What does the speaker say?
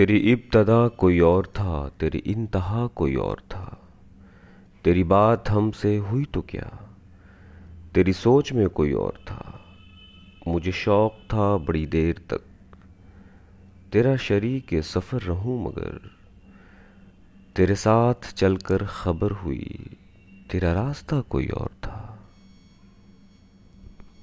तेरी इब्तदा कोई और था, तेरी इंतहा कोई और था। तेरी बात हमसे हुई तो क्या? तेरी सोच में कोई और था। मुझे शौक था बड़ी देर तक। तेरा शरीक सफ़र रहूँ मगर तेरे साथ चलकर खबर हुई, तेरा रास्ता कोई और